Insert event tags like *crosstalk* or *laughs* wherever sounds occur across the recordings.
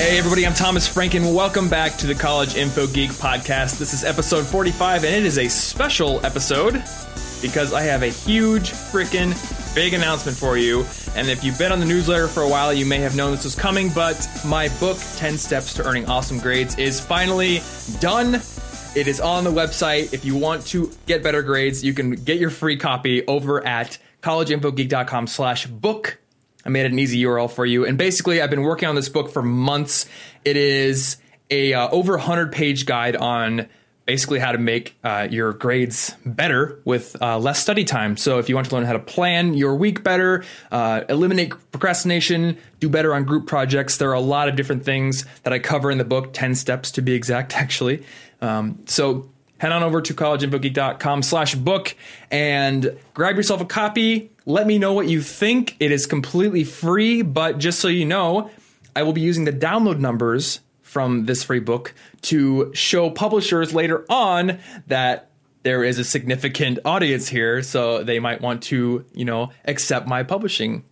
Hey, everybody, I'm Thomas Franken. Welcome back to the College Info Geek podcast. This is episode 45, and it is a special episode because I have a huge, freaking big announcement for you. And if you've been on the newsletter for a while, you may have known this was coming, but my book, 10 Steps to Earning Awesome Grades, is finally done. It is on the website. If you want to get better grades, you can get your free copy over at collegeinfogeek.com slash book. I made an easy URL for you. And basically, I've been working on this book for months. It is a uh, over 100 page guide on basically how to make uh, your grades better with uh, less study time. So if you want to learn how to plan your week better, uh, eliminate procrastination, do better on group projects, there are a lot of different things that I cover in the book, 10 steps to be exact, *laughs* actually. Um, so head on over to collegeinfogeek.com slash book and grab yourself a copy. Let me know what you think. It is completely free, but just so you know, I will be using the download numbers from this free book to show publishers later on that there is a significant audience here, so they might want to, you know, accept my publishing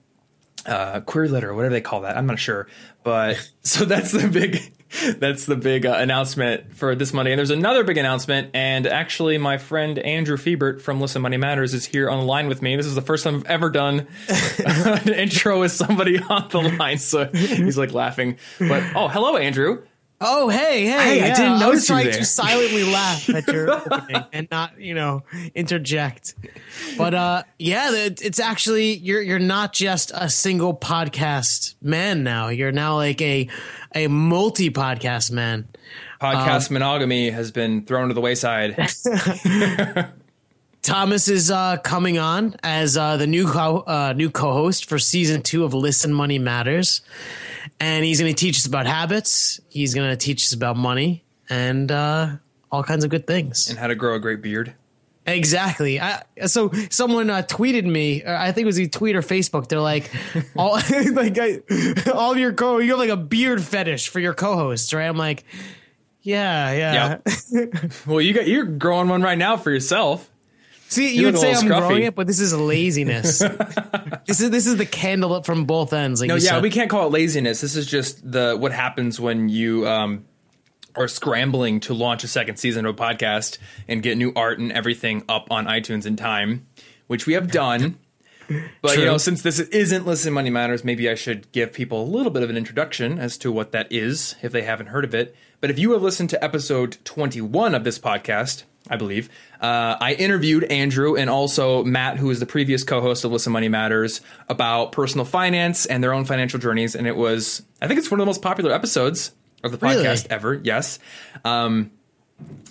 uh, query letter, whatever they call that. I'm not sure, but *laughs* so that's the big *laughs* that's the big uh, announcement for this Monday. And there's another big announcement. And actually, my friend Andrew Fiebert from Listen Money Matters is here on the line with me. This is the first time I've ever done *laughs* *laughs* an intro with somebody on the line. So he's like laughing. But oh, hello, Andrew. Oh, hey, hey! Hey, I yeah, didn't I notice was you trying there. to silently laugh at your *laughs* opening and not, you know, interject. But uh, yeah, it's actually you're you're not just a single podcast man now. You're now like a a multi podcast man. Podcast monogamy has been thrown to the wayside. *laughs* *laughs* Thomas is uh, coming on as uh, the new co- uh, new co-host for season two of Listen Money Matters, and he's going to teach us about habits. He's going to teach us about money and uh, all kinds of good things. and how to grow a great beard. Exactly. I, so someone uh, tweeted me. I think it was a tweet or Facebook. They're like, *laughs* all *laughs* like I, all of your co, you have like a beard fetish for your co-hosts, right? I'm like, yeah, yeah. *laughs* Well, you got you're growing one right now for yourself. See, You you would say I'm growing scruffy. it, but this is laziness. *laughs* this is this is the candle up from both ends. Like No, yeah, said. we can't call it laziness. This is just the what happens when you um, are scrambling to launch a second season of a podcast and get new art and everything up on iTunes in time, which we have *laughs* done. But you know, since this isn't Listen Money Matters, maybe I should give people a little bit of an introduction as to what that is if they haven't heard of it. But if you have listened to episode 21 of this podcast, I believe, uh, I interviewed Andrew and also Matt, who is the previous co-host of Listen Money Matters, about personal finance and their own financial journeys. And it was, I think it's one of the most popular episodes of the Really? podcast ever. Yes. Um,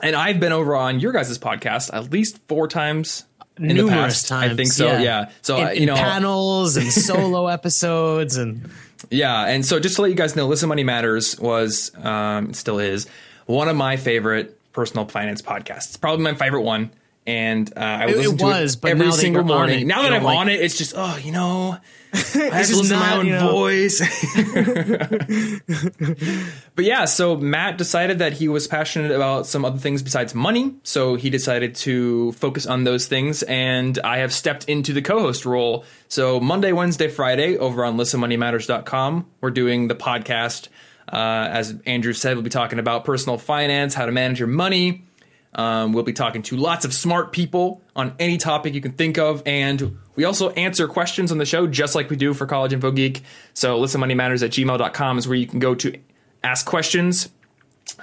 and I've been over on your guys' podcast at least four times. In the numerous past. times. I think so. Yeah. So in, uh, you know, panels and *laughs* solo episodes and yeah, and so just to let you guys know, Listen Money Matters was, um, still is, one of my favorite personal finance podcast. It's Probably my favorite one. And uh, I would It- it listen to was, it every single morning. it, now that I'm like- on it, it's just, oh, you know, *laughs* I have to just listen to my own you know- voice. *laughs* but yeah, so Matt decided that he was passionate about some other things besides money. So he decided to focus on those things. And I have stepped into the co host role. So Monday, Wednesday, Friday over on listenmoneymatters.com, we're doing the podcast. Uh, as Andrew said, we'll be talking about personal finance, how to manage your money. Um, we'll be talking to lots of smart people on any topic you can think of. And we also answer questions on the show, just like we do for College Info Geek. So listenmoneymatters at gmail.com is where you can go to ask questions.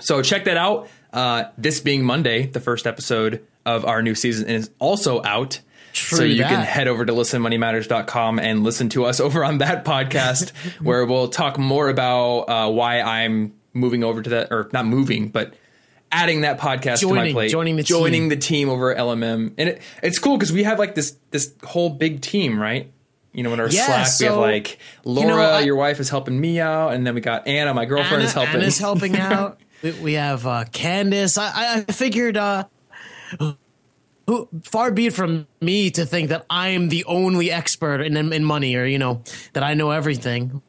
So check that out. Uh, this being Monday, the first episode of our new season is also out. So True you can head over to listenmoneymatters.com and listen to us *laughs* over on that podcast where we'll talk more about uh, why I'm moving over to that, or not moving, but adding that podcast to my Joining- plate. joining the joining team. the team over at LMM. And it, it's cool because we have like this this whole big team, right? You know, in our Yeah, Slack, we have like Laura, know, I- your wife, is helping me out, and then we got Anna, my girlfriend, Anna, is helping. Anna's helping *laughs* out. we, we have uh, Candace. I, I- I figured, uh, who, far be it from me to think that I'm the only expert in, in money, or you know that I know everything,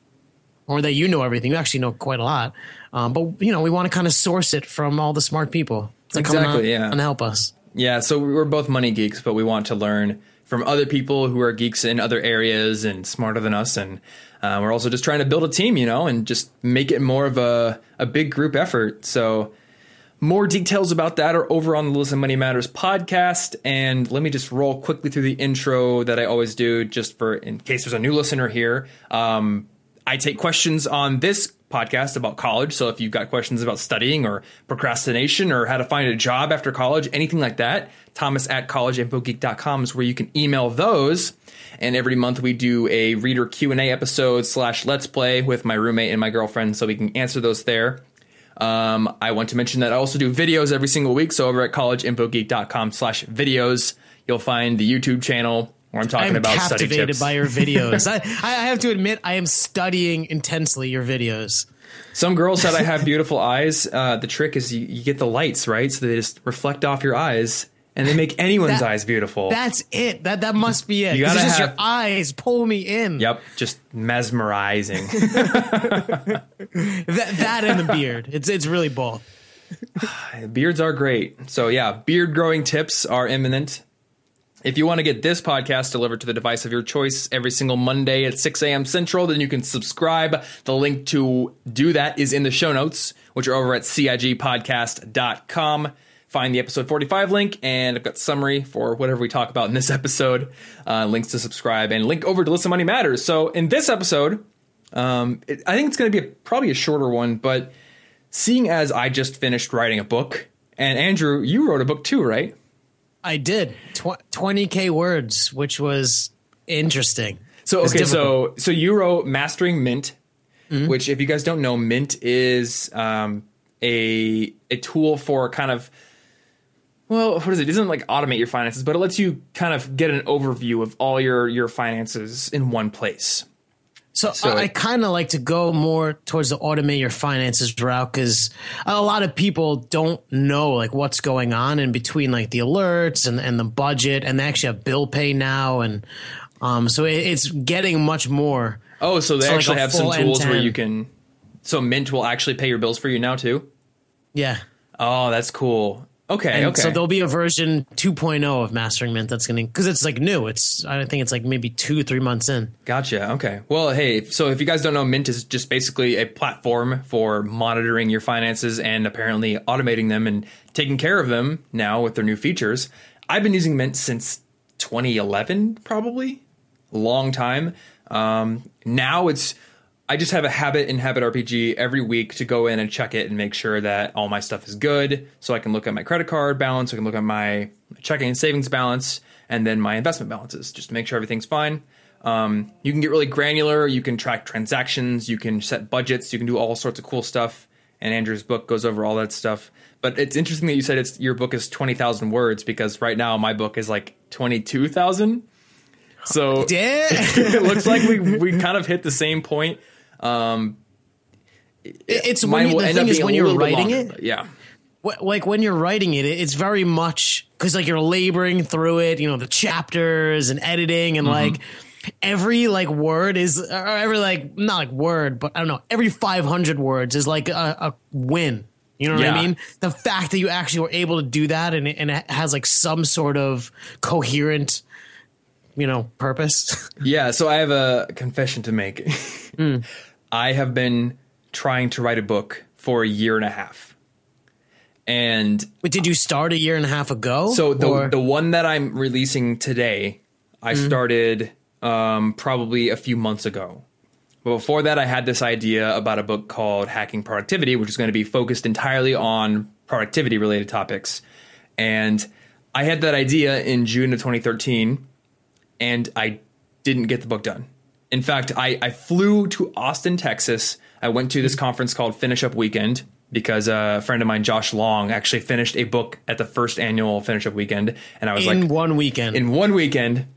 or that you know everything. You actually know quite a lot, um, but you know we want to kind of source it from all the smart people to come Exactly, on yeah. and help us. Yeah, so we're both money geeks, but we want to learn from other people who are geeks in other areas and smarter than us. And uh, we're also just trying to build a team, you know, and just make it more of a, a big group effort. So, more details about that are over on the Listen Money Matters podcast. And let me just roll quickly through the intro that I always do, just for in case there's a new listener here. Um, I take questions on this podcast about college. So if you've got questions about studying or procrastination or how to find a job after college, anything like that, Thomas at collegeinfogeek.com is where you can email those. And every month we do a reader Q&A episode slash let's play with my roommate and my girlfriend so we can answer those there. Um, I want to mention that I also do videos every single week. So over at collegeinfogeek.com slash videos, you'll find the YouTube channel where I'm talking I'm about study captivated by your videos. *laughs* I, I have to admit, I am studying intensely your videos. Some girls said I have beautiful *laughs* eyes. Uh, the trick is you, you get the lights, right? So they just reflect off your eyes and they make anyone's That- eyes beautiful. That's it. That that must be it. You gotta just have- your eyes pull me in. yep, just mesmerizing. *laughs* That that and the beard. It's it's really both. *sighs* Beards are great. So yeah, beard growing tips are imminent. If you want to get this podcast delivered to the device of your choice every single Monday at 6 a.m. Central, then you can subscribe. The link to do that is in the show notes, which are over at cigpodcast.com. Find the episode 45 link, and I've got summary for whatever we talk about in this *laughs* episode, uh, links to subscribe, and link over to Listen Money Matters. So in this episode, um, it, I think it's going to be a, probably a shorter one, but seeing as I just finished writing a book, and Andrew, you wrote a book too, right? I did Tw- 20k words, which was interesting. So okay, so so you wrote Mastering Mint, which if you guys don't know, Mint is um, a a tool for kind of well, what is it? It doesn't like automate your finances, but it lets you kind of get an overview of all your your finances in one place. So, So I, I kind of like to go more towards the automate your finances route because a lot of people don't know like what's going on in between like the alerts and, and the budget and they actually have bill pay now and um so it, it's getting much more. Oh, so they So actually a have some tools where end-to-end. you can. So Mint will actually pay your bills for you now too. Yeah. Oh, that's cool. Okay, And okay. so there'll be a version 2.0 of Mastering Mint that's going to because it's like new. It's I think it's like maybe two three months in. Gotcha. Okay. Well, hey, so if you guys don't know, Mint is just basically a platform for monitoring your finances and apparently automating them and taking care of them now with their new features. I've been using Mint since 2011, probably. Long time. Um, now it's, I just have a habit in Habit RPG every week to go in and check it and make sure that all my stuff is good. So I can look at my credit card balance, I can look at my checking and savings balance, and then my investment balances just to make sure everything's fine. Um, you can get really granular. You can track transactions. You can set budgets. You can do all sorts of cool stuff. And Andrew's book goes over all that stuff. But it's interesting that you said it's your book is twenty thousand words because right now my book is like twenty two thousand. So *laughs* it looks like we we kind of hit the same point. Um, it's when you, the thing is when you're writing longer, it. yeah. like when you're writing it, it's very much because like you're laboring through it, you know, the chapters and editing and like every like word is or every like not like word, but I don't know, every 500 words is like a, a win. You know what Yeah. I mean? The fact that you actually were able to do that and it, and it has like some sort of coherent, you know, purpose. *laughs* Yeah, so I have a confession to make. *laughs* I have been trying to write a book for a year and a half. And but did you start a year and a half ago? so the Or- the one that I'm releasing today, I started um, probably a few months ago. But before that, I had this idea about a book called Hacking Productivity, which is going to be focused entirely on productivity related topics. And I had that idea in June of 2013, and I didn't get the book done. In fact, I, I flew to Austin, Texas. I went to this conference called Finish Up Weekend because a friend of mine, Josh Long, actually finished a book at the first annual Finish Up Weekend. And I was like in like, one weekend. in one weekend.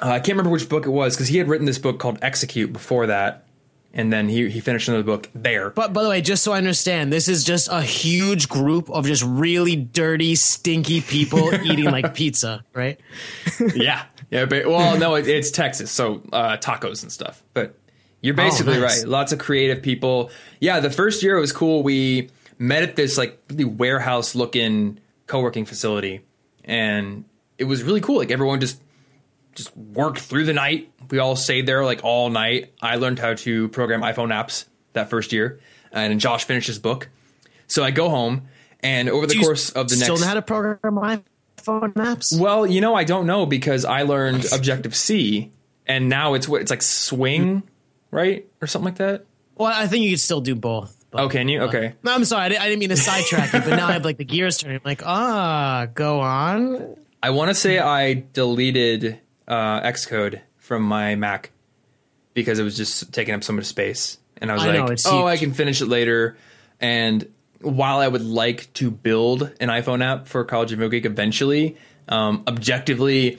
Uh, I can't remember which book it was because he had written this book called Execute before that, and then he he finished another book there. But by the way, just so I understand, this is just a huge group of just really dirty, stinky people *laughs* eating like pizza, right? *laughs* yeah, yeah. But, well, no, it, it's Texas, so uh, tacos and stuff. But you're basically nice. right. Lots of creative people. Yeah, the first year it was cool. We met at this like really warehouse looking co working facility, and it was really cool. Like everyone just just work through the night. We all stayed there like all night. I learned how to program iPhone apps that first year, and Josh finished his book. So I go home, and over the Do course of the still next know how to program iPhone apps? well, you know, I don't know because I learned Objective C, and now it's what it's like Swift, right, or something like that. Well, I think you could still do both. but- Oh, can you? Okay. No, I'm sorry. I didn't, I didn't mean to sidetrack you, but now I have like the gears turning. I'm like, ah, go on. I want to say I deleted uh, Xcode from my Mac because it was just taking up so much space, and I was I like, know, "Oh, I can finish it later." And while I would like to build an iPhone app for College Info Geek eventually, um, objectively,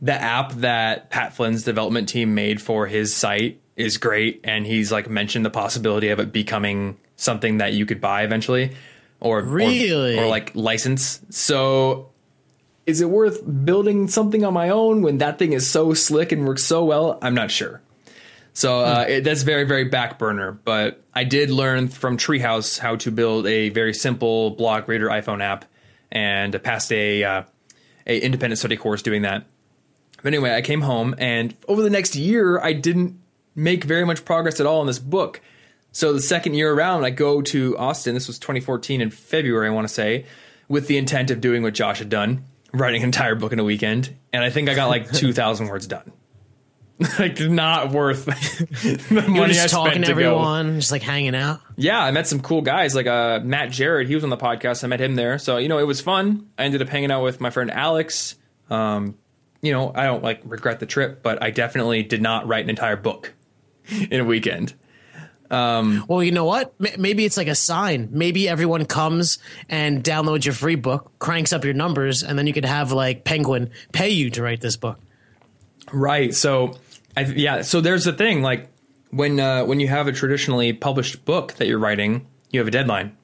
the app that Pat Flynn's development team made for his site is great, and he's like mentioned the possibility of it becoming something that you could buy eventually, or or- Really? or like license. So is it worth building something on my own when that thing is so slick and works so well? I'm not sure. So uh, it, that's very, very back burner. But I did learn from Treehouse how to build a very simple blog reader iPhone app, and passed a uh, a independent study course doing that. But anyway, I came home, and over the next year, I didn't make very much progress at all in this book. So the second year around, I go to Austin. This was 2014 in February, I want to say, with the intent of doing what Josh had done, writing an entire book in a weekend. And I think I got like *laughs* 2,000 words done. *laughs* like not worth *laughs* the money You're I just spent talking to to go. everyone, just like hanging out. Yeah, I met some cool guys like uh, Matt Jarrett. He was on the podcast. I met him there, so you know it was fun. I ended up hanging out with my friend Alex. Um, you know, I don't like regret the trip, but I definitely did not write an entire book in a weekend. Well, you know what? Maybe it's like a sign. Maybe everyone comes and downloads your free book, cranks up your numbers, and then you could have like Penguin pay you to write this book. Right. So, I, yeah. So there's the thing. Like when uh, when you have a traditionally published book that you're writing, you have a deadline,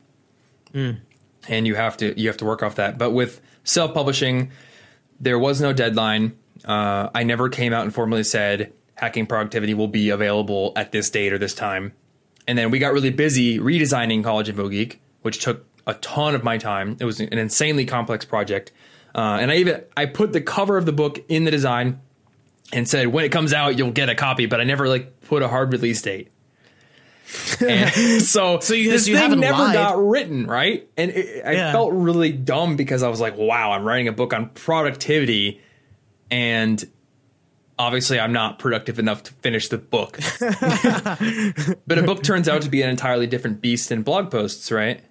and you have to you have to work off that. But with self publishing, there was no deadline. Uh, I never came out and formally said hacking productivity will be available at this date or this time. And then we got really busy redesigning College Info Geek, which took a ton of my time. It was an insanely complex project. Uh, and I even I put the cover of the book in the design and said when it comes out you'll get a copy, but I never like put a hard release date. *laughs* So, So you- this so thing never lied. got written, right? And it, I Yeah. felt really dumb because I was like, "Wow, I'm writing a book on productivity, and obviously I'm not productive enough to finish the book." *laughs* but a book turns out to be an entirely different beast than blog posts, right?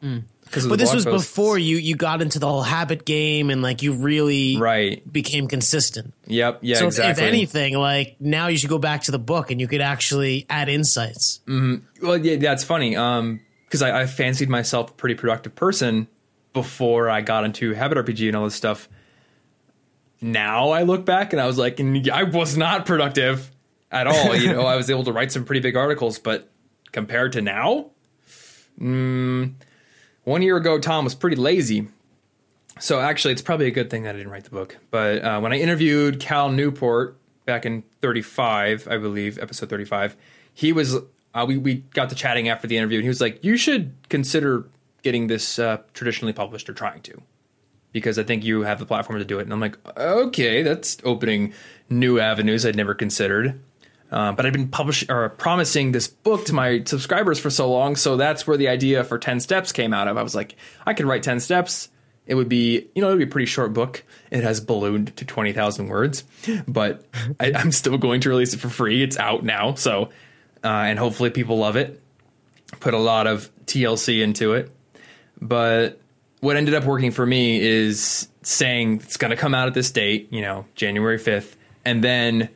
Hmm. But this was before you you got into the whole habit game and like you really right? became consistent. Yep, yeah, so if- exactly. if anything, like now you should go back to the book and you could actually add insights. Well, yeah, that's funny. Um, because I, I fancied myself a pretty productive person before I got into Habit RPG and all this stuff. Now I look back and I was like, I was not productive at all. you know, I was able to write some pretty big articles, but compared to now, mm, one year ago, Tom was pretty lazy. So actually, it's probably a good thing that I didn't write the book. But uh, when I interviewed Cal Newport back in 35, I believe, episode 35, he was, uh, we, we got to chatting after the interview, and he was like, You should consider getting this uh, traditionally published or trying to, because I think you have the platform to do it. And I'm like, Okay, that's opening new avenues I'd never considered. Uh, but I've been publishing or promising this book to my subscribers for so long, so that's where the idea for Ten Steps came out of. I was like, I could write ten steps. It would be, you know, it would be a pretty short book. It has ballooned to twenty thousand words, but *laughs* I, I'm still going to release it for free. It's out now, so uh, and hopefully people love it. Put a lot of TLC into it, but what ended up working for me is saying it's going to come out at this date, you know, January 5th, and then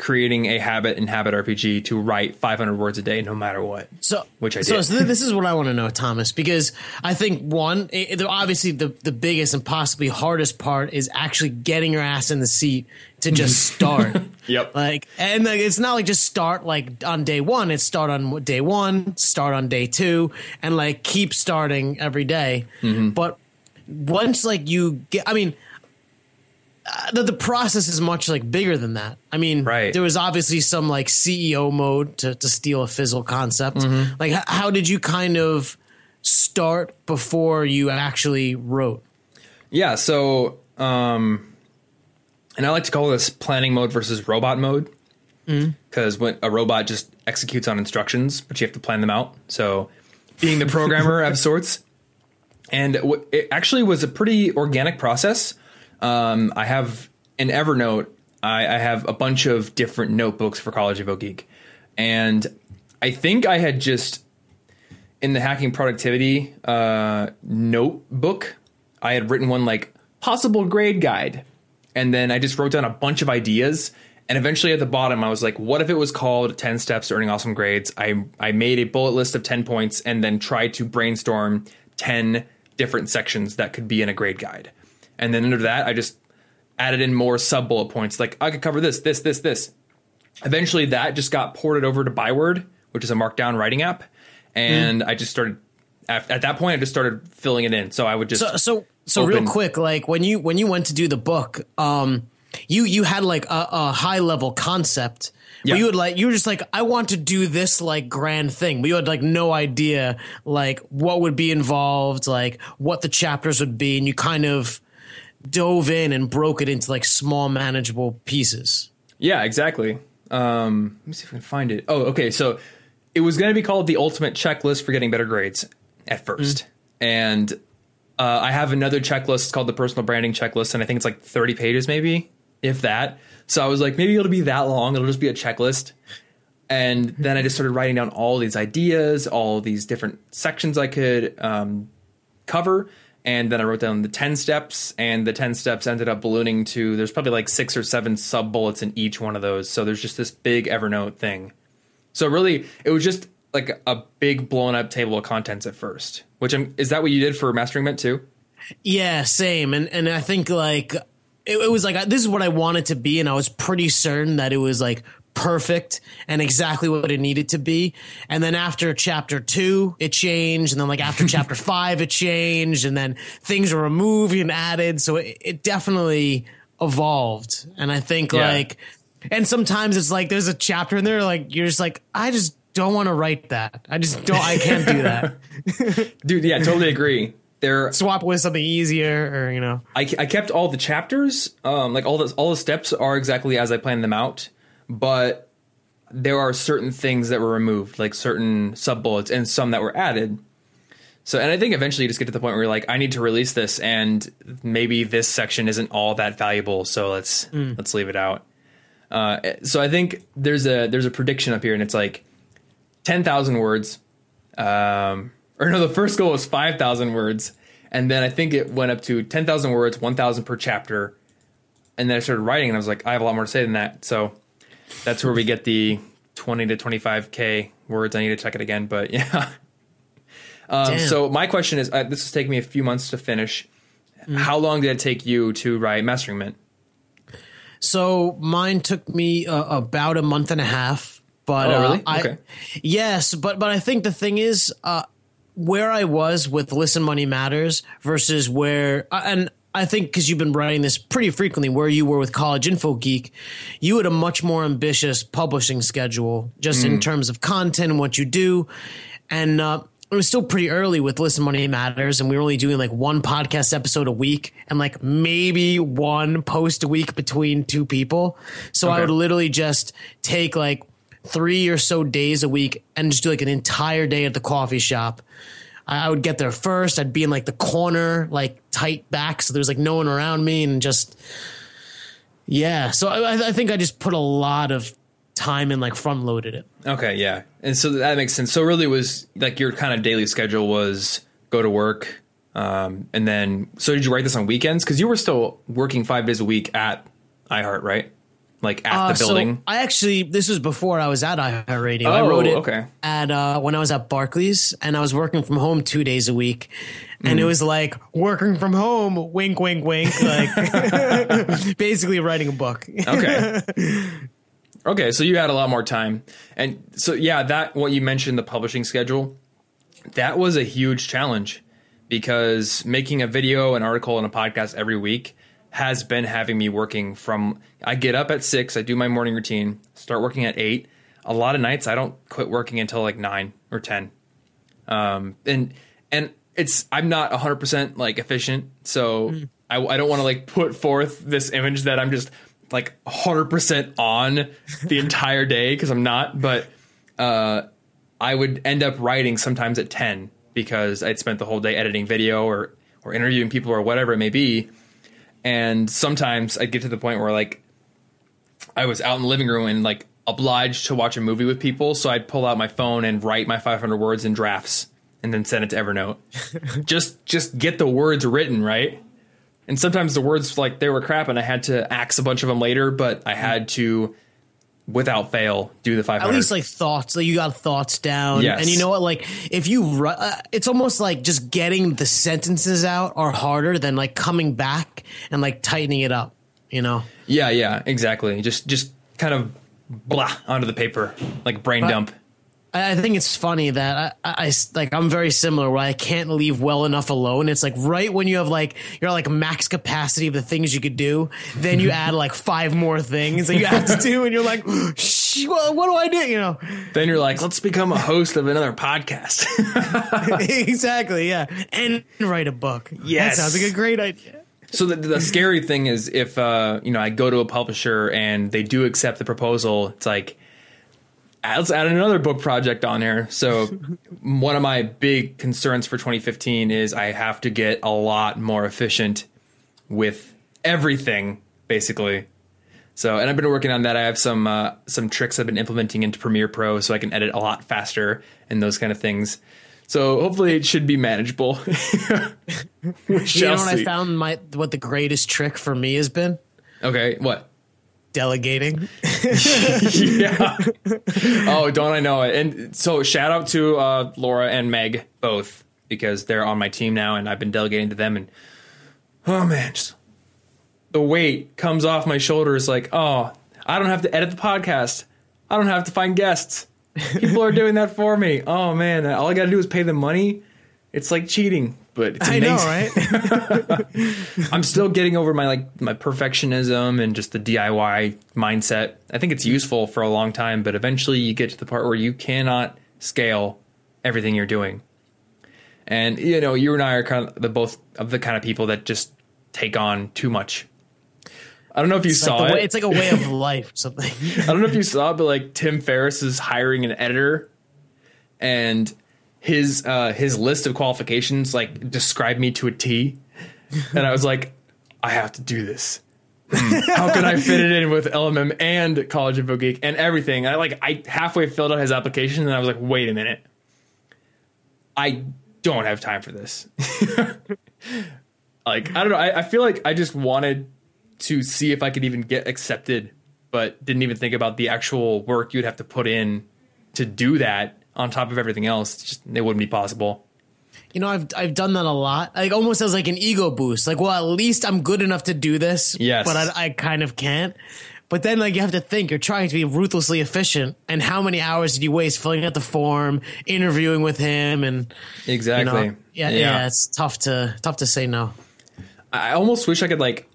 creating a habit in Habit RPG to write 500 words a day no matter what. So, Which I so, did. so th- this is what I want to know, Thomas, because I think one, i i- obviously the the biggest and possibly hardest part is actually getting your ass in the seat to just *laughs* start. Yep. Like, and like, it's not like just start like on day one. It's start on day one, start on day two, and like keep starting every day. Mm-hmm. But once like you get, I mean. Uh, the, the process is much like bigger than that. I mean, Right. there was obviously some like CEO mode to, to steal a Fizzle concept. Mm-hmm. Like, h- how did you kind of start before you actually wrote? Yeah, so um and I like to call this planning mode versus robot mode because when a robot just executes on instructions, but you have to plan them out. So, being the programmer of *laughs* sorts, and w- it actually was a pretty organic process. Um, I have in Evernote, I, I have a bunch of different notebooks for College Info Geek, and I think I had just in the hacking productivity uh, notebook, I had written one like possible grade guide, and then I just wrote down a bunch of ideas. And eventually, at the bottom, I was like, "What if it was called 10 Steps to Earning Awesome Grades?" I I made a bullet list of 10 points, and then tried to brainstorm 10 different sections that could be in a grade guide. And then under that, I just added in more sub bullet points, like I could cover this, this, this, this. Eventually, that just got ported over to Byword, which is a Markdown writing app, and I just started. At, at that point, I just started filling it in. So I would just So so so real quick, like when you when you went to do the book, um, you you had like a, a high level concept. Yeah. But you would like you were just like I want to do this like grand thing. But you had like no idea like what would be involved, like what the chapters would be, and you kind of dove in and broke it into like small manageable pieces. Yeah, exactly. Um, let me see if I can find it. Oh, okay. So it was going to be called the ultimate checklist for getting better grades at first, and uh, I have another checklist called the personal branding checklist, and I think it's like thirty pages, maybe if that. So I was like, maybe it'll be that long. It'll just be a checklist. And then I just started writing down all these ideas, all these different sections I could um, cover. And then I wrote down the 10 steps, and the 10 steps ended up ballooning to there's probably like six or seven sub bullets in each one of those. So there's just this big Evernote thing. So really, it was just like a big blown up table of contents at first. Which I'm, is that what you did for Mastering Mint too? Yeah, same. And and I think like it, it was like this is what I wanted to be, and I was pretty certain that it was like perfect and exactly what it needed to be. And then after chapter two, it changed, and then like after *laughs* chapter five, it changed, and then things were removed and added. So it, it definitely evolved. And I think Yeah. like, and sometimes it's like there's a chapter in there like you're just like I just don't want to write that. I just don't. I can't do that. *laughs* Dude, yeah, totally agree. There, Swap with something easier, or you know. I, I kept all the chapters, um, like all the all the steps are exactly as I planned them out, but there are certain things that were removed, like certain sub bullets, and some that were added. So, and I think eventually you just get to the point where you're like, I need to release this, and maybe this section isn't all that valuable, so let's let's leave it out. Uh, so I think there's a there's a prediction up here, and it's like ten thousand words. Um, or no, the first goal was five thousand words, and then I think it went up to ten thousand words, one thousand per chapter. And then I started writing, and I was like, I have a lot more to say than that. So that's where we get the twenty to twenty five k words. I need to check it again, but *laughs* yeah. Um, so my question is, uh, this is taking me a few months to finish. How long did it take you to write Mastering Mint? So mine took me uh, about a month and a half. But Oh, uh. I, Okay. yes, but but I think the thing is, uh, where I was with Listen Money Matters versus where, uh, and I think because you've been writing this pretty frequently, where you were with College Info Geek, you had a much more ambitious publishing schedule, just in terms of content and what you do, and. Uh, it was still pretty early with Listen Money Matters, and we were only doing like one podcast episode a week and like maybe one post a week between two people. So I would literally just take like three or so days a week and just do like an entire day at the coffee shop. I would get there first. I'd be in like the corner, like tight back, so there's like no one around me, and just yeah. So I, I think I just put a lot of time and like front loaded it. Okay, yeah, and so that makes sense. So really, was like your kind of daily schedule was go to work, um, and then so did you write this on weekends? Because you were still working five days a week at iHeart, right? Like at Uh, the building. So I actually, this was before I was at iHeartRadio. I Oh, wrote it okay. at uh, when I was at Barclays, and I was working from home two days a week, and Mm. it was like working from home, wink, wink, wink, like *laughs* basically writing a book. okay. *laughs* Okay, so you had a lot more time, and so yeah, that what you mentioned the publishing schedule, that was a huge challenge because making a video, an article, and a podcast every week has been having me working from. I get up at six, I do my morning routine, start working at eight. A lot of nights I don't quit working until like nine or ten, um, and and it's I'm not 100 percent like efficient, so I, I don't want to like put forth this image that I'm just like 100% on the *laughs* entire day because I'm not, but uh, I would end up writing sometimes at 10 because I'd spent the whole day editing video or or interviewing people or whatever it may be. And sometimes I'd get to the point where like I was out in the living room and like obliged to watch a movie with people, so I'd pull out my phone and write my 500 words in drafts and then send it to Evernote. *laughs* just just get the words written, right? And sometimes the words like they were crap and I had to axe a bunch of them later, but I had to without fail do the 500 at least like thoughts like you got thoughts down Yes. and you know what like if you uh, it's almost like just getting the sentences out are harder than like coming back and like tightening it up you know Yeah, yeah, exactly. Just just kind of blah onto the paper like brain dump. I think it's funny that I, I- like I'm very similar where I can't leave well enough alone. It's like right when you have like you're like max capacity of the things you could do, then you add like five more things that you have to do, and you're like, *gasps* Shh, what, do I do? You know, Then you're like, let's become a host of another podcast. *laughs* *laughs* exactly, yeah, and write a book. Yes. that sounds like a great idea. So the, the scary thing is if uh, you know I go to a publisher and they do accept the proposal, it's like "Ah, let's add another book project on there. So *laughs* one of my big concerns for 2015 is I have to get a lot more efficient with everything, basically. So and I've been working on that. I have some uh, some tricks I've been implementing into Premiere Pro so I can edit a lot faster and those kind of things. So hopefully it should be manageable. *laughs* You know what I found? My what the greatest trick for me has been Okay, what? Delegating. *laughs* yeah. *laughs* oh, don't I know it? And so shout out to uh, Laura and Meg both because they're on my team now, and I've been delegating to them. And oh man, just the weight comes off my shoulders. Like, oh, I don't have to edit the podcast. I don't have to find guests. People are doing that for me. Oh man, all I got to do is pay them money. It's like cheating, but it's I know, right? *laughs* I'm still getting over my like my perfectionism and just the DIY mindset. I think it's useful for a long time, but eventually you get to the part where you cannot scale everything you're doing. And you know, you and I are kind of the both of the kind of people that just take on too much. I don't know if you It's saw like the it. it's like a way of life. or Something. *laughs* I don't know if you saw, it, but like Tim Ferriss is hiring an editor, and his uh, his list of qualifications like described me to a T, and I was like, I have to do this. Hmm, How can I fit it in with LMM and College Info Geek and everything? I like I halfway filled out his application, and I was like, wait a minute, I don't have time for this. *laughs* like I don't know. I, I feel like I just wanted to see if I could even get accepted, but didn't even think about the actual work you'd have to put in to do that on top of everything else. Just it wouldn't be possible. You know, I've I've done that a lot. Like almost as like an ego boost. Like, well, at least I'm good enough to do this. Yes. But I, I kind of can't. But then, like, you have to think you're trying to be ruthlessly efficient. And how many hours did you waste filling out the form, interviewing with him, and you Exactly. know, yeah, yeah, it's tough to tough to say no. I almost wish I could like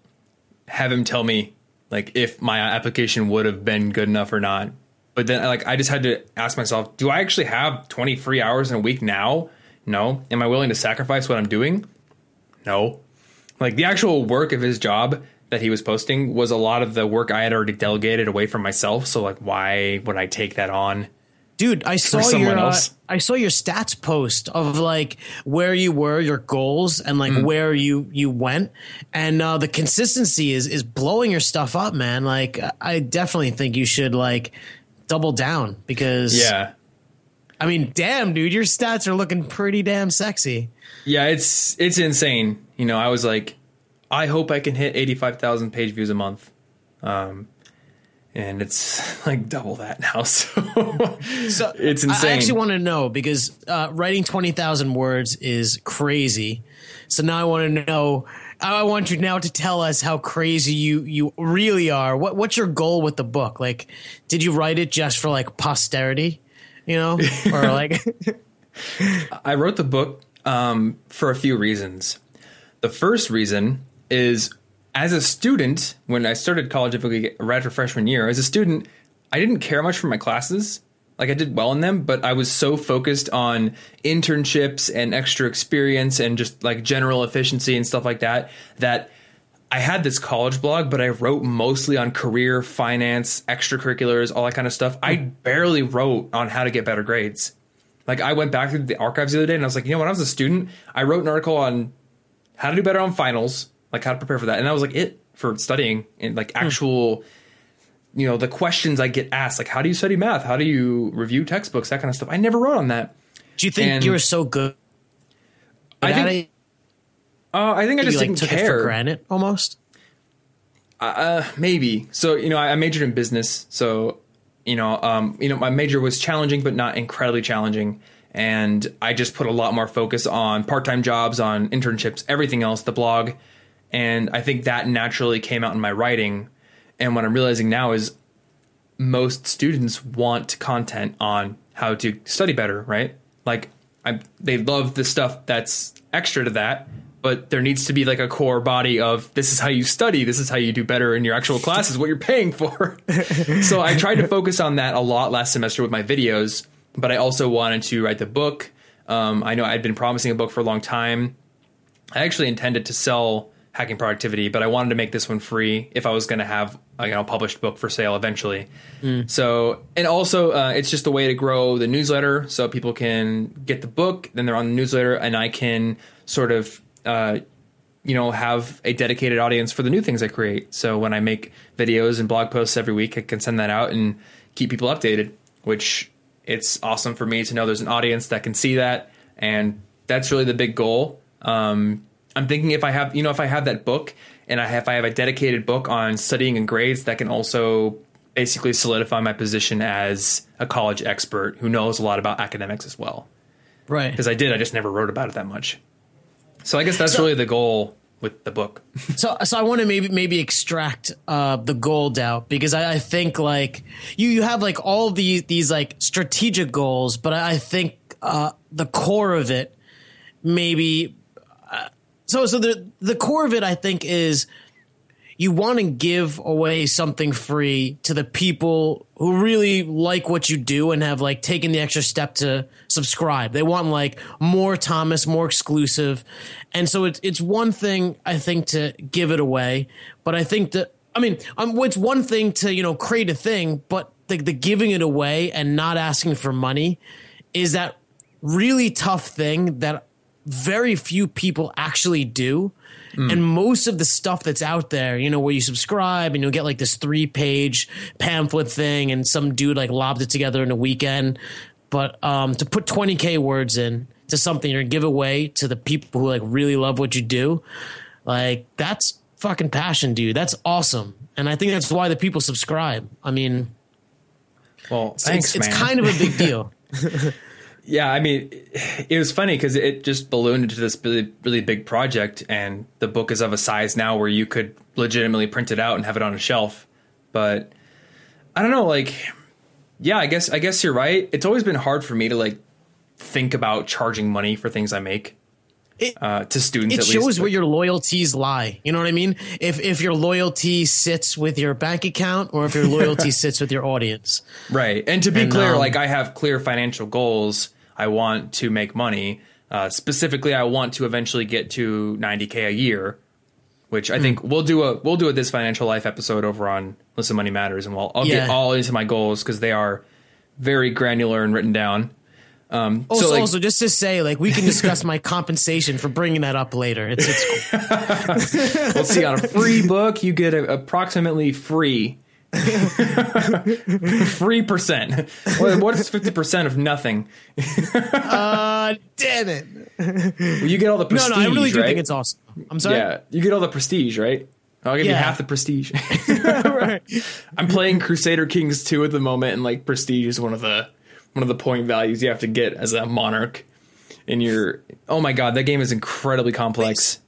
have him tell me like if my application would have been good enough or not. But then like I just had to ask myself, do I actually have 20 free hours in a week now? No. Am I willing to sacrifice what I'm doing? No. Like the actual work of his job that he was posting was a lot of the work I had already delegated away from myself. So like why would I take that on? Dude, I saw someone your uh. I saw your stats post of like where you were, your goals, and like Mm. where you you went, and uh, the consistency is is blowing your stuff up, man. Like I definitely think you should like double down because Yeah. I mean, damn, dude, your stats are looking pretty damn sexy. Yeah, it's it's insane. You know, I was like, I hope I can hit eighty five thousand page views a month, um, and it's *laughs* like double that now. *laughs* So, So it's insane. I actually want to know because uh, writing twenty thousand words is crazy. So now I want to know. I want you now to tell us how crazy you you really are. What what's your goal with the book? Like, did you write it just for like posterity? You know, or *laughs* like I wrote the book um, for a few reasons. The first reason is as a student, when I started college right after freshman year, as a student, I didn't care much for my classes. Like I did well in them, but I was so focused on internships and extra experience and just like general efficiency and stuff like that that I had this college blog, but I wrote mostly on career, finance, extracurriculars, all that kind of stuff. I hmm. barely wrote on how to get better grades. Like I went back through the archives the other day and I was like, you know, when I was a student, I wrote an article on how to do better on finals, like how to prepare for that. And that was like it for studying and like hmm. actual, you know, the questions I get asked, like how do you study math? How do you review textbooks? That kind of stuff. I never wrote on that. Do you think And- you were so good? I think- Uh, I think I you just like didn't took it for care. granted almost. Uh, maybe. So you know, I, I majored in business. So you know, um, you know, my major was challenging, but not incredibly challenging. And I just put a lot more focus on part-time jobs, on internships, everything else, the blog, and I think that naturally came out in my writing. And what I'm realizing now is most students want content on how to study better, right? Like I, they love the stuff that's extra to that, but there needs to be like a core body of this is how you study, this is how you do better in your actual classes, what you're paying for. *laughs* so I tried to focus on that a lot last semester with my videos, but I also wanted to write the book. Um, I know I'd been promising a book for a long time. I actually intended to sell hacking productivity, but I wanted to make this one free if I was going to have a you know, published book for sale eventually. So, and also, uh, it's just a way to grow the newsletter so people can get the book, then they're on the newsletter, and I can sort of, uh, you know, have a dedicated audience for the new things I create. So when I make videos and blog posts every week, I can send that out and keep people updated, which it's awesome for me to know there's an audience that can see that. And that's really the big goal. Um, I'm thinking if I have, you know, if I have that book and I have, if I have a dedicated book on studying and grades, that can also basically solidify my position as a college expert who knows a lot about academics as well. Right. Because I did, I just never wrote about it that much. So I guess that's So- really the goal with the book. *laughs* So, so I want to maybe maybe extract uh, the gold out because I, I think like you you have like all these these like strategic goals, but I, I think uh, the core of it maybe. So so the the core of it I think is you want to give away something free to the people who really like what you do and have like taken the extra step to subscribe. They want like more Thomas, more exclusive. And so it's it's one thing I think to give it away, but I think that I mean, um, it's one thing to, you know, create a thing, but the, the giving it away and not asking for money is that really tough thing that very few people actually do. And most of the stuff that's out there, you know, where you subscribe and you'll get like this three page pamphlet thing and some dude like lobbed it together in a weekend. But um, to put 20K words in to something or give away to the people who like really love what you do, like that's fucking passion, dude. That's awesome. And I think that's why the people subscribe. I mean, Well, it's, thanks, it's man. kind of a big deal. *laughs* Yeah, I mean, it was funny because it just ballooned into this really, really big project, and the book is of a size now where you could legitimately print it out and have it on a shelf. But I don't know, like, yeah, I guess I guess you're right. It's always been hard for me to like think about charging money for things I make It- uh, to students. it shows least. where your loyalties lie. You know what I mean? If if your loyalty sits with your bank account or if your loyalty *laughs* sits with your audience. Right. And to be And, clear, um, like I have clear financial goals. I want to make money. Uh, specifically, I want to eventually get to 90k a year, which I think we'll do a we'll do a this financial life episode over on Listen Money Matters, and we'll I'll get all into my goals because they are very granular and written down. Um, Also, so like, also just to say, like we can discuss my compensation for bringing that up later. It's it's cool. *laughs* let's see on a free book you get a, approximately free. Free percent. What, what is fifty percent of nothing? *laughs* uh, damn it. Well, you get all the prestige. no, I really do right? think it's awesome. I'm sorry. Yeah, you get all the prestige, right? I'll give you half the prestige. *laughs* *laughs* Right. I'm playing Crusader Kings 2 at the moment, and like prestige is one of the one of the point values you have to get as a monarch. In your oh my god, that game is incredibly complex.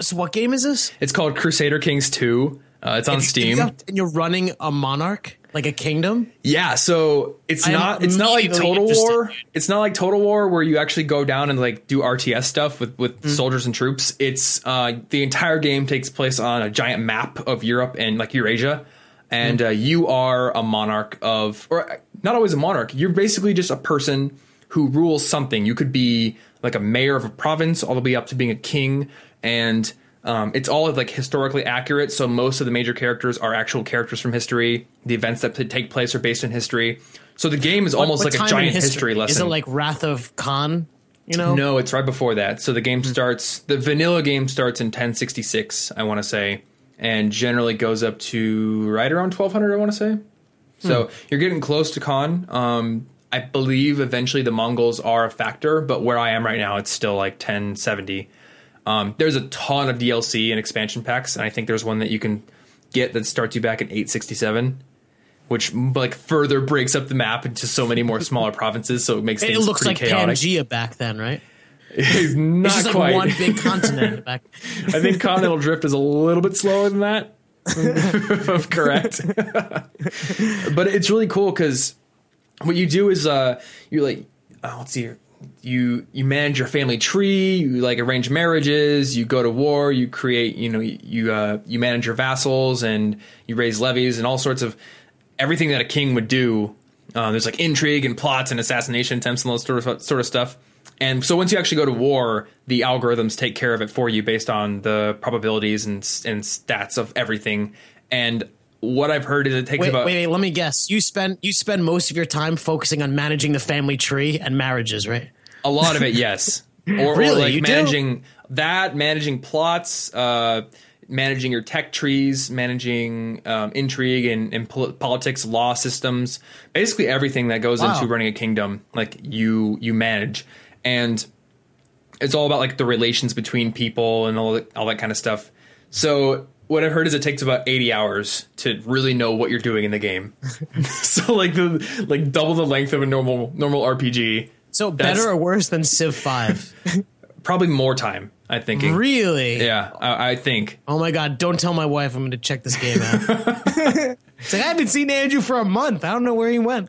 So what game is this? It's called Crusader Kings 2. Uh, it's on Steam. You and you're running a monarch, like a kingdom. Yeah, so it's I am not it's not like Total. War. It's not like Total War where you actually go down and like do RTS stuff with with Mm-hmm. soldiers and troops. It's uh the entire game takes place on a giant map of Europe and like Eurasia. And Mm-hmm. uh, you are a monarch of or not always a monarch. You're basically just a person who rules something. You could be like a mayor of a province all the way up to being a king and Um, it's all like historically accurate, so most of the major characters are actual characters from history. The events that take place are based in history. So the game is almost What like a giant history, lesson. Is it like Wrath of Khan? You know, No, it's right before that. So the game starts. The vanilla game starts in 1066, I want to say, and generally goes up to right around 1200. I want to say. So you're getting close to Khan. Um, I believe eventually the Mongols are a factor, but where I am right now, it's still like 1070. Um, there's a ton of DLC and expansion packs, and I think there's one that you can get that starts you back at 867. Which like further breaks up the map into so many more smaller *laughs* provinces, so it makes it looks like chaotic. Pangea back then, right? It's not It's just quite. like one big continent *laughs* back. I think Continental Drift is a little bit slower than that. if *laughs* correct. but it's really cool because what you do is uh, you like oh, let's see here. You you manage your family tree. You like arrange marriages. You go to war. You create. You know you uh, you manage your vassals and you raise levies and all sorts of everything that a king would do. Uh, there's like intrigue and plots and assassination attempts and all sort of sort of stuff. And so once you actually go to war, the algorithms take care of it for you based on the probabilities and and stats of everything. And what I've heard is it takes Wait, about wait, wait, let me guess. You spend you spend most of your time focusing on managing the family tree and marriages, right? A lot of it, *laughs* yes. Or, or Really? like You do? managing that, managing plots, uh, managing your tech trees, managing um, intrigue and, and pol- politics, law systems, basically everything that goes Wow. into running a kingdom. Like you, you manage, and it's all about like the relations between people and all that, all that kind of stuff. So what I've heard is it takes about 80 hours to really know what you're doing in the game. *laughs* *laughs* so like the like double the length of a normal normal RPG. So better or worse than Civ Five? *laughs* Probably more time, I think. really? Yeah, I, I think. Oh my god! Don't tell my wife I'm going to check this game out. it's like I haven't seen Andrew for a month. I don't know where he went.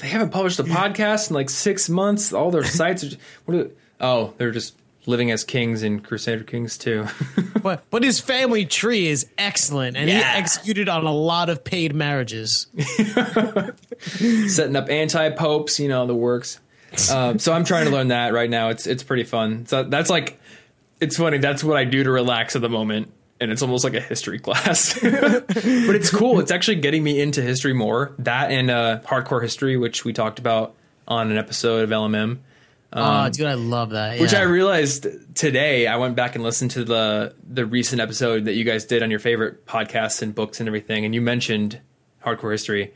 They haven't published a podcast in like six months. All their sites are. What are oh, they're just living as kings in Crusader Kings II. *laughs* But but his family tree is excellent, and Yeah. he executed on a lot of paid marriages. *laughs* Setting up anti popes, you know the works. Um, so I'm trying to learn that right now. It's it's pretty fun. So that's like, it's funny. That's what I do to relax at the moment, and it's almost like a history *laughs* class. but it's cool. It's actually getting me into history more. That and uh, hardcore history, which we talked about on an episode of LMM. Oh, dude, I love that. Um, Which. I realized today. I went back and listened to the the recent episode that you guys did on your favorite podcasts and books and everything, and you mentioned hardcore history,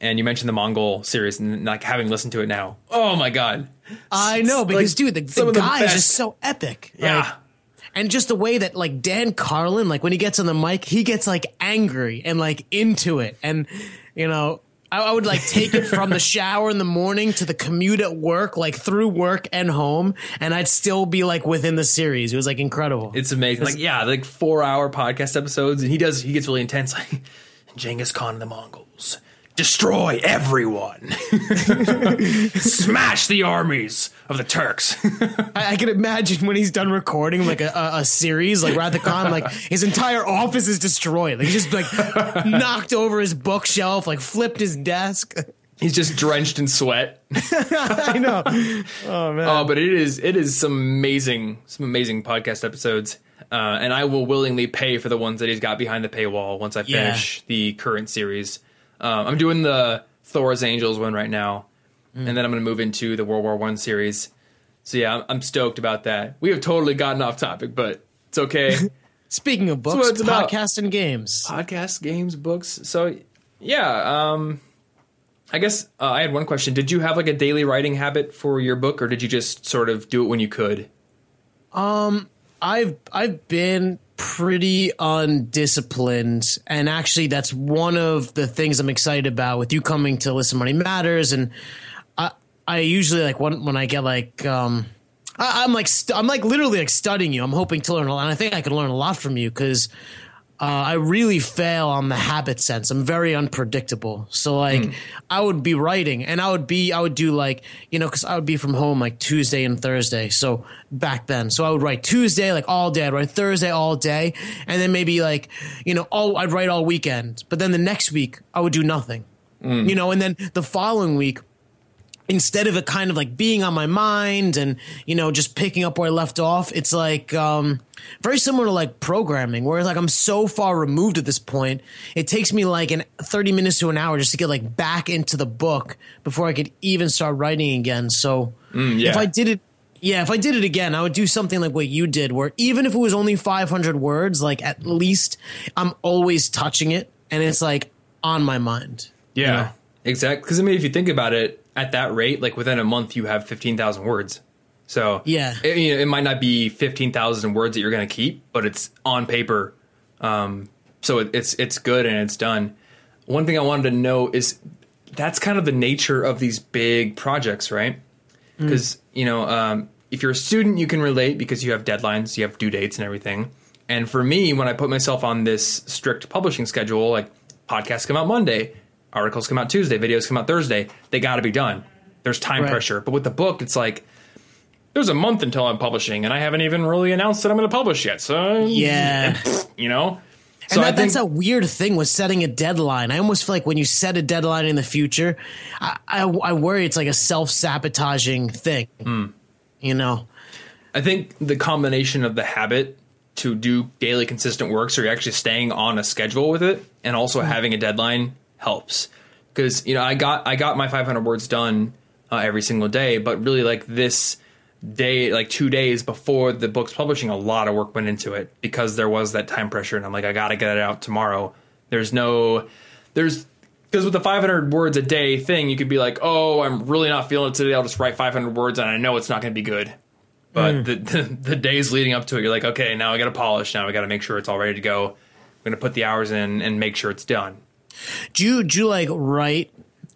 and you mentioned the Mongol series, and like having listened to it now. Oh my god! I know because like, dude, the, the of the guy is just so epic. Yeah. Like, and just the way that like Dan Carlin, like when he gets on the mic, he gets like angry and like into it, and you know. I would like take it from the shower in the morning to the commute at work, like through work and home, and I'd still be like within the series. It was like incredible. It's amazing. Like yeah, like four hour podcast episodes, and he does. He gets really intense. *laughs* Like Genghis Khan and the Mongols destroy everyone, *laughs* smash the armies of the Turks. I, I can imagine when he's done recording like a, a, a series, like Wrath of Khan, like his entire office is destroyed. Like he's just like knocked over his bookshelf, like flipped his desk. He's just drenched in sweat. *laughs* I know. Oh man. Oh, but it is it is some amazing some amazing podcast episodes, uh, and I will willingly pay for the ones that he's got behind the paywall once I Yeah. finish the current series. Um, I'm doing the Thor's Angels one right now, and then I'm going to move into the World War One series. So yeah, I'm, I'm stoked about that. We have totally gotten off topic, but it's okay. *laughs* Speaking of books, it's about. podcasts, and games. Podcasts, games, books. So yeah, um, I guess uh, I had one question. Did you have like a daily writing habit for your book, or did you just sort of do it when you could? Um, I've I've been pretty undisciplined, and actually, that's one of the things I'm excited about with you coming to Listen Money Matters. And I I usually like when when I get like um. I, I'm like st- I'm like literally like studying you. I'm hoping to learn a lot. And I think I can learn a lot from you because uh, I really fail on the habit sense. I'm very unpredictable. So like I would be writing and I would be I would do like you know because I would be from home like Tuesday and Thursday. So back then, so I would write Tuesday like all day. I'd write Thursday all day, and then maybe like you know all I'd write all weekend. But then the next week I would do nothing. You know, and then the following week instead of it kind of like being on my mind and you know just picking up where I left off, it's like um, very similar to like programming, where like I'm so far removed at this point, it takes me like an 30 minutes to an hour just to get like back into the book before I could even start writing again. So Mm, yeah. if I did it. Yeah, if I did it again, I would do something like what you did, where even if it was only 500 words, like at least I'm always touching it and it's like on my mind. Yeah, you know? exactly. Because I mean, if you think about it, at that rate, like within a month, you have fifteen thousand words. So Yeah. it, you know, it might not be fifteen thousand words that you're going to keep, but it's on paper. Um, so it, it's it's good and it's done. One thing I wanted to know is that's kind of the nature of these big projects, right? Because you know, um, if you're a student, you can relate because you have deadlines, you have due dates, and everything. And for me, when I put myself on this strict publishing schedule, like podcasts come out Monday, articles come out Tuesday, videos come out Thursday, they got to be done. There's time Right. pressure. But with the book, it's like there's a month until I'm publishing, and I haven't even really announced that I'm going to publish yet. So Yeah. you know. And that, that's a weird thing with setting a deadline. I almost feel like when you set a deadline in the future, I, I, I worry it's like a self sabotaging thing. Hmm. You know? I think the combination of the habit to do daily consistent work, so you're actually staying on a schedule with it, and also hmm. having a deadline helps. Because you know, I got I got my 500 words done uh, every single day, but really like this day, like two days before the book's publishing, a lot of work went into it because there was that time pressure, and I'm like, I got to get it out tomorrow. There's no, there's because with the 500 words a day thing, you could be like, oh, I'm really not feeling it today. I'll just write 500 words, and I know it's not going to be good. But the, the the days leading up to it, you're like, okay, now I got to polish. Now I got to make sure it's all ready to go. I'm going to put the hours in and make sure it's done. Do you, do you like write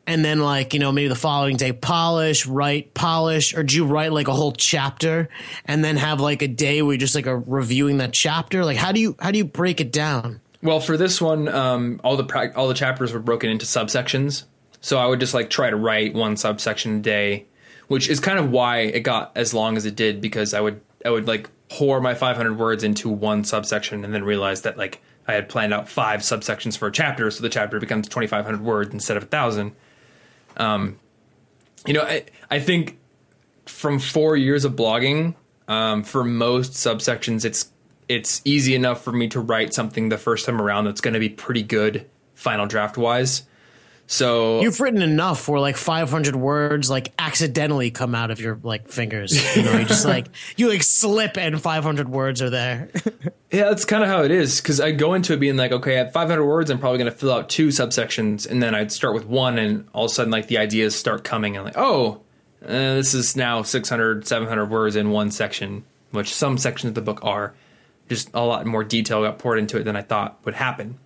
and then like, you know, maybe the following day polish, write, polish, or do you write like a whole chapter and then have like a day where you just like are reviewing that chapter? Like how do you, how do you break it down? Well, for this one, um, all the prac all the chapters were broken into subsections. So I would just like try to write one subsection a day, which is kind of why it got as long as it did because I would I would like pour my 500 words into one subsection and then realize that like I had planned out five subsections for a chapter, so the chapter becomes 2,500 words instead of a thousand. Um, you know, I I think from four years of blogging, um, for most subsections, it's it's easy enough for me to write something the first time around that's going to be pretty good final draft wise. So You've written enough where like 500 words like accidentally come out of your like fingers. You know, you just like, *laughs* you like slip and 500 words are there. *laughs* yeah, that's kind of how it is because I go into it being like, okay, at 500 words, I'm probably going to fill out two subsections, and then I'd start with one, and all of a sudden, like the ideas start coming, and like, oh, uh, this is now 600, 700 words in one section, which some sections of the book are. Just a lot more detail got poured into it than I thought would happen.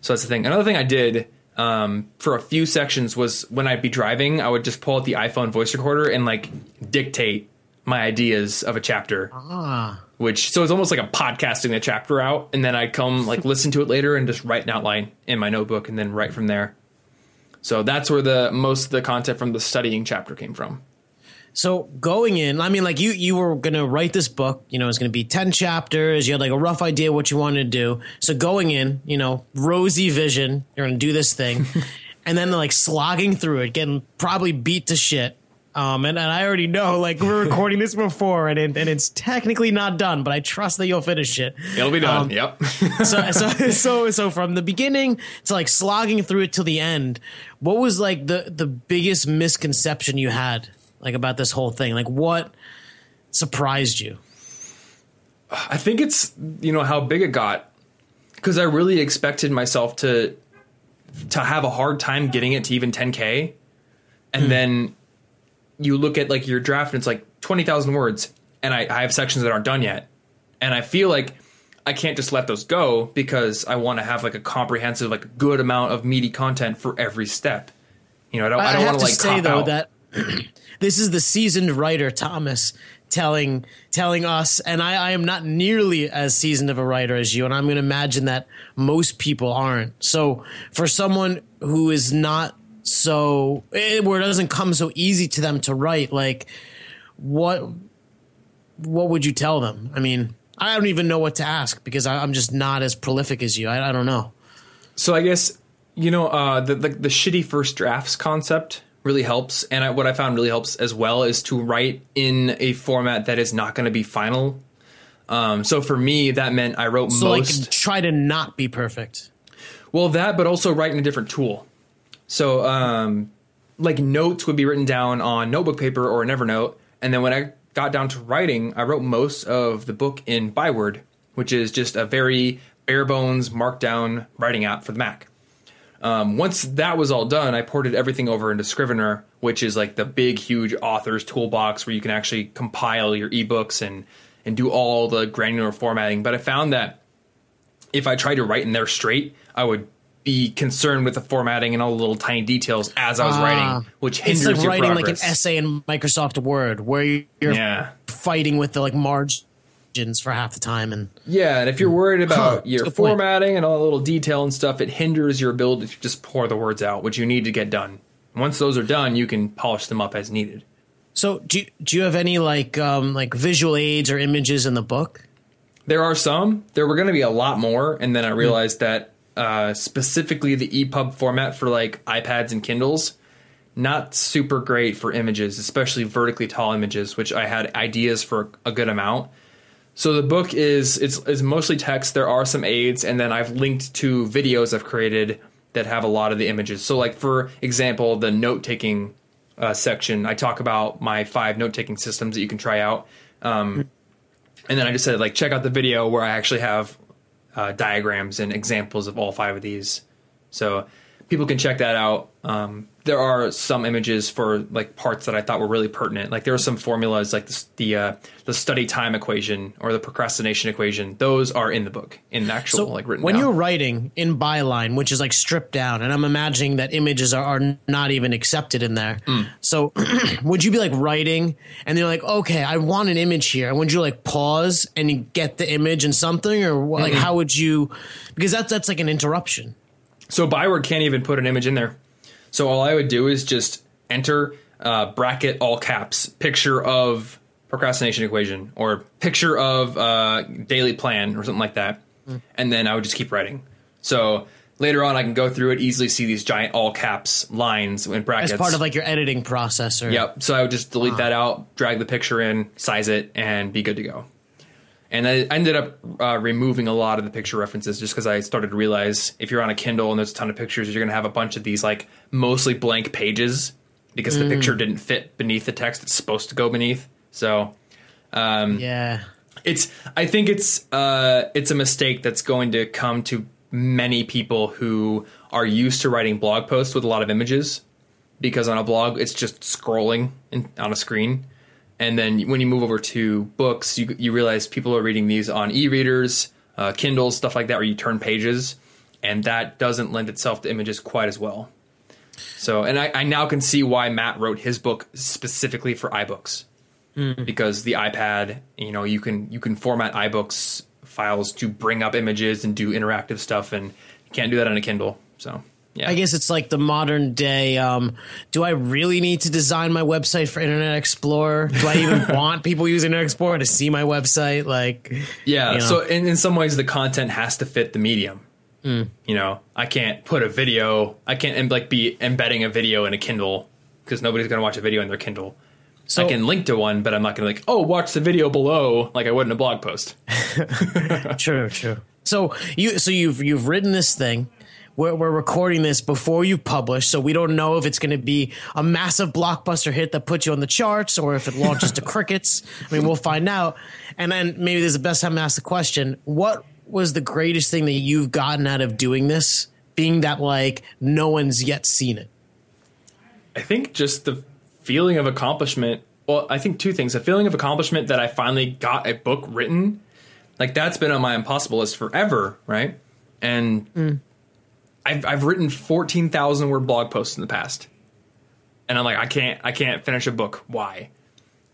So that's the thing. Another thing I did um, for a few sections was when I'd be driving, I would just pull out the iPhone voice recorder and like dictate my ideas of a chapter. ah, Which so it's almost like a podcasting the chapter out, and then I'd come like *laughs* listen to it later and just write an outline in my notebook and then write from there. So that's where the most of the content from the studying chapter came from. So going in, I mean, like you, you were going to write this book, you know, it's going to be 10 chapters. You had like a rough idea what you wanted to do. So going in, you know, rosy vision, you're going to do this thing *laughs* and then like slogging through it, getting probably beat to shit. Um, and, and I already know, like we're recording this before and it, and it's technically not done, but I trust that you'll finish it. It'll be done. Um, yep. *laughs* so, so, *laughs* so, so from the beginning to like slogging through it till the end, what was like the, the biggest misconception you had like about this whole thing? Like what surprised you? I think it's you know how big it got because I really expected myself to to have a hard time getting it to even 10k, and hmm. then you look at like your draft and it's like 20,000 words, and I, I have sections that aren't done yet, and I feel like I can't just let those go because I want to have like a comprehensive like good amount of meaty content for every step. You know, I don't, I, I, don't want to like say though out. that *clears throat* this is the seasoned writer Thomas telling telling us, and I, I am not nearly as seasoned of a writer as you, and I'm going to imagine that most people aren't. So for someone who is not so eh, where it doesn't come so easy to them to write, like what what would you tell them? I mean. I don't even know what to ask because I, I'm just not as prolific as you. I, I don't know. So I guess you know uh, the, the the shitty first drafts concept really helps, and I, what I found really helps as well is to write in a format that is not going to be final. Um, so for me, that meant I wrote So most. like try to not be perfect. Well, that, but also write in a different tool. So, um, like notes would be written down on notebook paper or Evernote, and then when I got down to writing, I wrote most of the book in Byword, which is just a very bare bones markdown writing app for the Mac. Um, once that was all done, I ported everything over into Scrivener, which is like the big, huge author's toolbox where you can actually compile your ebooks and and do all the granular formatting. But I found that if I tried to write in there straight, I would be concerned with the formatting and all the little tiny details as I was Ah. writing, which hinders It's like writing progress. like an essay in Microsoft Word where you're Yeah, fighting with the like margins for half the time and yeah, and if you're worried about your good point. formatting and all the little detail and stuff, it hinders your ability to just pour the words out, which you need to get done. Once those are done, you can polish them up as needed. So do you, do you have any like um like visual aids or images in the book? There are some. There were going to be a lot more, and then I realized that uh, specifically the EPUB format for like iPads and Kindles, not super great for images, especially vertically tall images, which I had ideas for a good amount. So the book is it's, it's mostly text. There are some aids, and then I've linked to videos I've created that have a lot of the images. So, like for example, the note taking uh, section, I talk about my five note taking systems that you can try out. Um, and then I just said like check out the video where I actually have uh, diagrams and examples of all five of these, so people can check that out. Um, there are some images for like parts that I thought were really pertinent. Like there are some formulas like the the, uh, the study time equation or the procrastination equation. Those are in the book in the actual So like written. when down. you're writing in byline, which is like stripped down, and I'm imagining that images are, are not even accepted in there. Mm. So *clears throat* would you be like writing and you're like, okay, I want an image here, and would you like pause and get the image and something, or like how would you? Because that's that's like an interruption. So Byword can't even put an image in there. So all I would do is just enter uh, bracket all caps picture of procrastination equation or picture of uh, daily plan or something like that, and then I would just keep writing. So later on, I can go through it easily, see these giant all caps lines and brackets As part of like your editing process, or Yep. So I would just delete that out, drag the picture in, size it, and be good to go. And I ended up uh, removing a lot of the picture references just because I started to realize if you're on a Kindle and there's a ton of pictures, you're going to have a bunch of these like mostly blank pages because the picture didn't fit beneath the text it's supposed to go beneath. So yeah. it's I think it's uh, it's a mistake that's going to come to many people who are used to writing blog posts with a lot of images because on a blog it's just scrolling in, on a screen and then when you move over to books you you realize people are reading these on e-readers uh, kindles stuff like that where you turn pages. And that doesn't lend itself to images quite as well. So and I, I now can see why matt wrote his book specifically for ibooks. Because the iPad, you know, you can you can format iBooks files to bring up images and do interactive stuff, and you can't do that on a Kindle. So yeah, I guess it's like the modern day. Um, do I really need to design my website for Internet Explorer? Do I even *laughs* want people using Internet Explorer to see my website? Like, yeah. you know. So in, in some ways, the content has to fit the medium. You know, I can't put a video. I can't like be embedding a video in a Kindle because nobody's going to watch a video in their Kindle. so I can link to one, but I'm not going to like, oh, watch the video below, like I would in a blog post. *laughs* True, true. So you so you've you've written this thing. We're, we're recording this before you publish, so we don't know if it's going to be a massive blockbuster hit that puts you on the charts or if it launches to *laughs* crickets. I mean, we'll find out. And then maybe this is the best time to ask the question: What was the greatest thing that you've gotten out of doing this? Being that like no one's yet seen it. I think just the feeling of accomplishment. Well, I think two things: a feeling of accomplishment that I finally got a book written, like that's been on my impossible list forever, right? And mm. I've I've written fourteen thousand word blog posts in the past, and I'm like, I can't I can't finish a book. Why?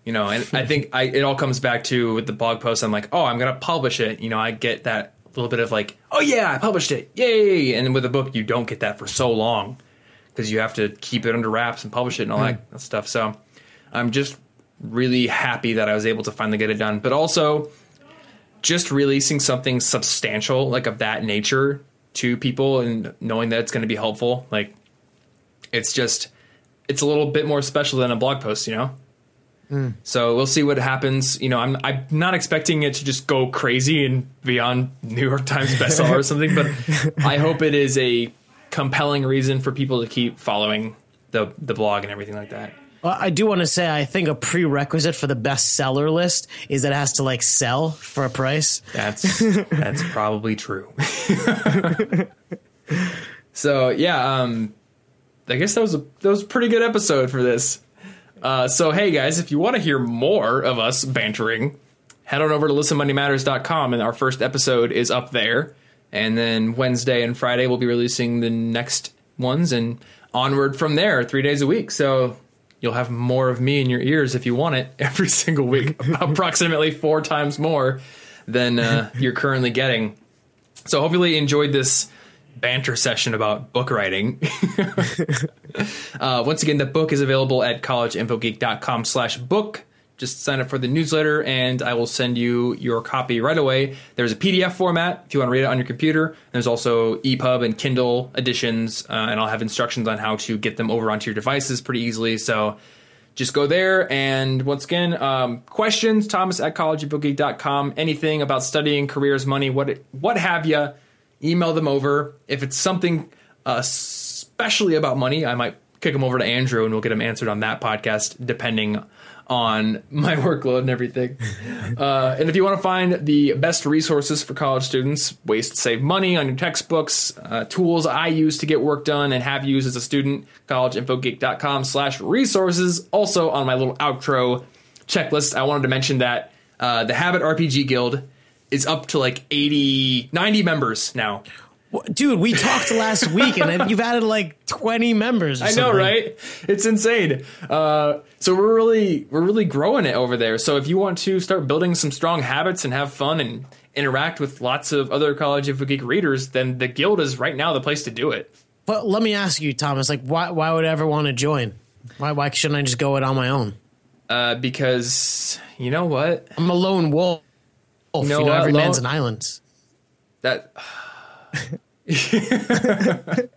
You know, and I think I it all comes back to with the blog post. I'm like, oh, I'm gonna publish it. You know, I get that little bit of like, oh yeah, I published it, yay! And with a book, you don't get that for so long because you have to keep it under wraps and publish it and all that hmm. stuff. So I'm just really happy that I was able to finally get it done. But also, just releasing something substantial like of that nature to people and knowing that it's going to be helpful, like it's just it's a little bit more special than a blog post, you know. Hmm. So we'll see what happens. You know, I'm I'm not expecting it to just go crazy and be on New York Times bestseller or *laughs* something, but I hope it is a compelling reason for people to keep following the the blog and everything like that. Well, I do want to say I think a prerequisite for the bestseller list is that it has to like sell for a price. That's *laughs* that's probably true. *laughs* so yeah, um, I guess that was a that was a pretty good episode for this. Uh, so hey guys, if you want to hear more of us bantering, head on over to listenmoneymatters.com and our first episode is up there. And then Wednesday and Friday we'll be releasing the next ones and onward from there, three days a week. So you'll have more of me in your ears if you want it *laughs* every single week, *laughs* approximately four times more than uh, *laughs* you're currently getting. So hopefully you enjoyed this banter session about book writing. uh, once again, the book is available at collegeinfogeek.com slash book. Just sign up for the newsletter and I will send you your copy right away. There's a PDF format if you want to read it on your computer. There's also EPUB and Kindle editions, uh, and I'll have instructions on how to get them over onto your devices pretty easily. So just go there. And once again, um, questions, Thomas at collegeinfogeek.com. Anything about studying, careers, money, what, what have you, email them over. If it's something uh, especially about money, I might kick them over to Andrew and we'll get them answered on that podcast, depending on my *laughs* workload and everything. Uh, and if you want to find the best resources for college students, ways to save money on your textbooks, uh, tools I use to get work done and have used as a student, collegeinfogeek.com slash resources. Also on my little outro checklist, I wanted to mention that uh, the Habit RPG Guild is up to like 80, 90 members now. Dude, we talked last *laughs* week and then you've added like 20 members. I know, right? It's insane. Uh, so we're really we're really growing it over there. So if you want to start building some strong habits and have fun and interact with lots of other College Info Geek readers, then the guild is right now the place to do it. But let me ask you, Thomas, like why why would I ever want to join? Why why shouldn't I just go it on my own? Uh, because you know what? I'm a lone wolf. You know, know every Lone- man's an island. That *laughs* *laughs* you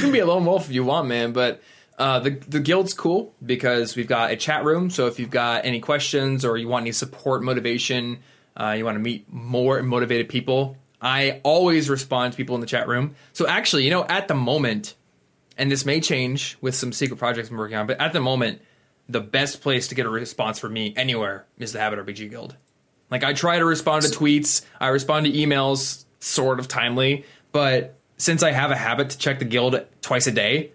can be a lone wolf if you want, man. But uh, the the guild's cool because we've got a chat room. So if you've got any questions or you want any support, motivation, uh, you want to meet more motivated people, I always respond to people in the chat room. So actually, you know, at the moment, and this may change with some secret projects I'm working on, but at the moment, the best place to get a response from me anywhere is the Habit RPG Guild. Like I try to respond to tweets, I respond to emails sort of timely, but since I have a habit to check the guild twice a day,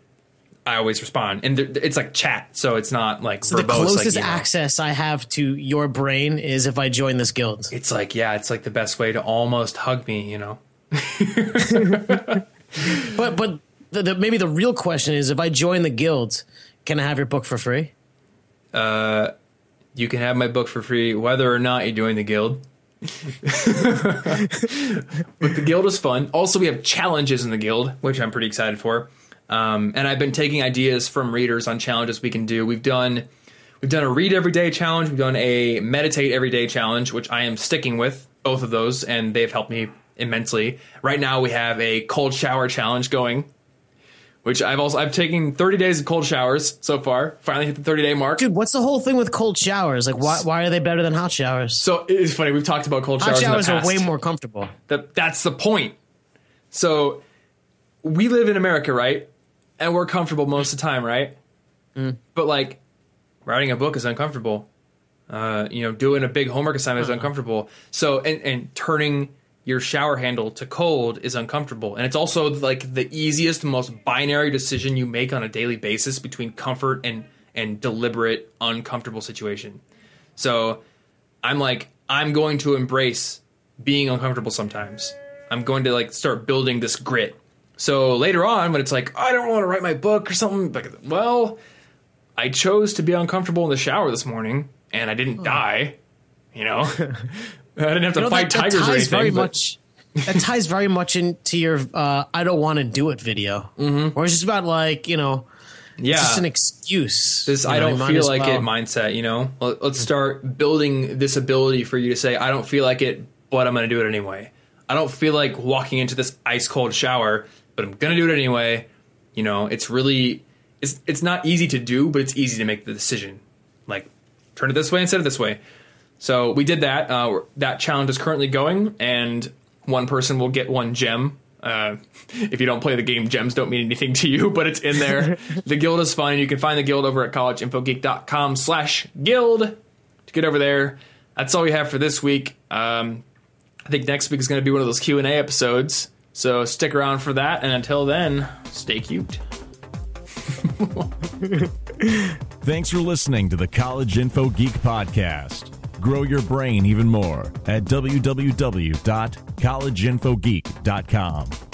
I always respond. And th- it's like chat, so it's not like So the verbose, like closest email. access I have to your brain is if I join this guild. It's like yeah, it's like the best way to almost hug me, you know. *laughs* But but the, the, maybe the real question is if I join the guild, can I have your book for free? Uh, you can have my book for free whether or not you join the guild. *laughs* but the guild is fun. Also, we have challenges in the guild, which I'm pretty excited for. Um, and I've been taking ideas from readers on challenges we can do. We've done we've done a read every day challenge. We've done a meditate every day challenge, which I am sticking with both of those, and they've helped me immensely. Right now, we have a cold shower challenge going, which I've also I've taken 30 days of cold showers so far. Finally hit the 30 day mark. Dude, what's the whole thing with cold showers? Like, why why are they better than hot showers? So it's funny. We've talked about cold Hot showers. showers in the are way more comfortable. That that's the point. So we live in America, right? And we're comfortable most of the time, right? But like writing a book is uncomfortable. Uh, you know, doing a big homework assignment is uncomfortable. So and and turning your shower handle to cold is uncomfortable. And it's also like the easiest, most binary decision you make on a daily basis between comfort and and deliberate uncomfortable situation. So I'm like, I'm going to embrace being uncomfortable sometimes. I'm going to like start building this grit. So later on, when it's like, I don't want to write my book or something, like, well, I chose to be uncomfortable in the shower this morning and I didn't hmm. die. You know, *laughs* I didn't have to You know, fight that, that tigers or ties anything. very but- much. that ties very much into your uh, "I don't want to do it" video, mm-hmm. or it's just about like you know, yeah, it's just an excuse. this You I don't feel like well. it mindset. You know, Let, let's start building this ability for you to say, I don't feel like it, but I'm going to do it anyway. I don't feel like walking into this ice cold shower, but I'm going to do it anyway. You know, it's really it's it's not easy to do, but it's easy to make the decision. Like turn it this way instead of this way. So we did that. Uh, that challenge is currently going, and one person will get one gem. Uh, *laughs* if you don't play the game, gems don't mean anything to you, but it's in there. *laughs* the guild is fun. You can find the guild over at collegeinfogeek.com slash guild to get over there. That's all we have for this week. Um, I think next week is going to be one of those Q&A episodes. So stick around for that. And until then, stay cute. *laughs* Thanks for listening to the College Info Geek Podcast. Grow your brain even more at www.collegeinfogeek.com.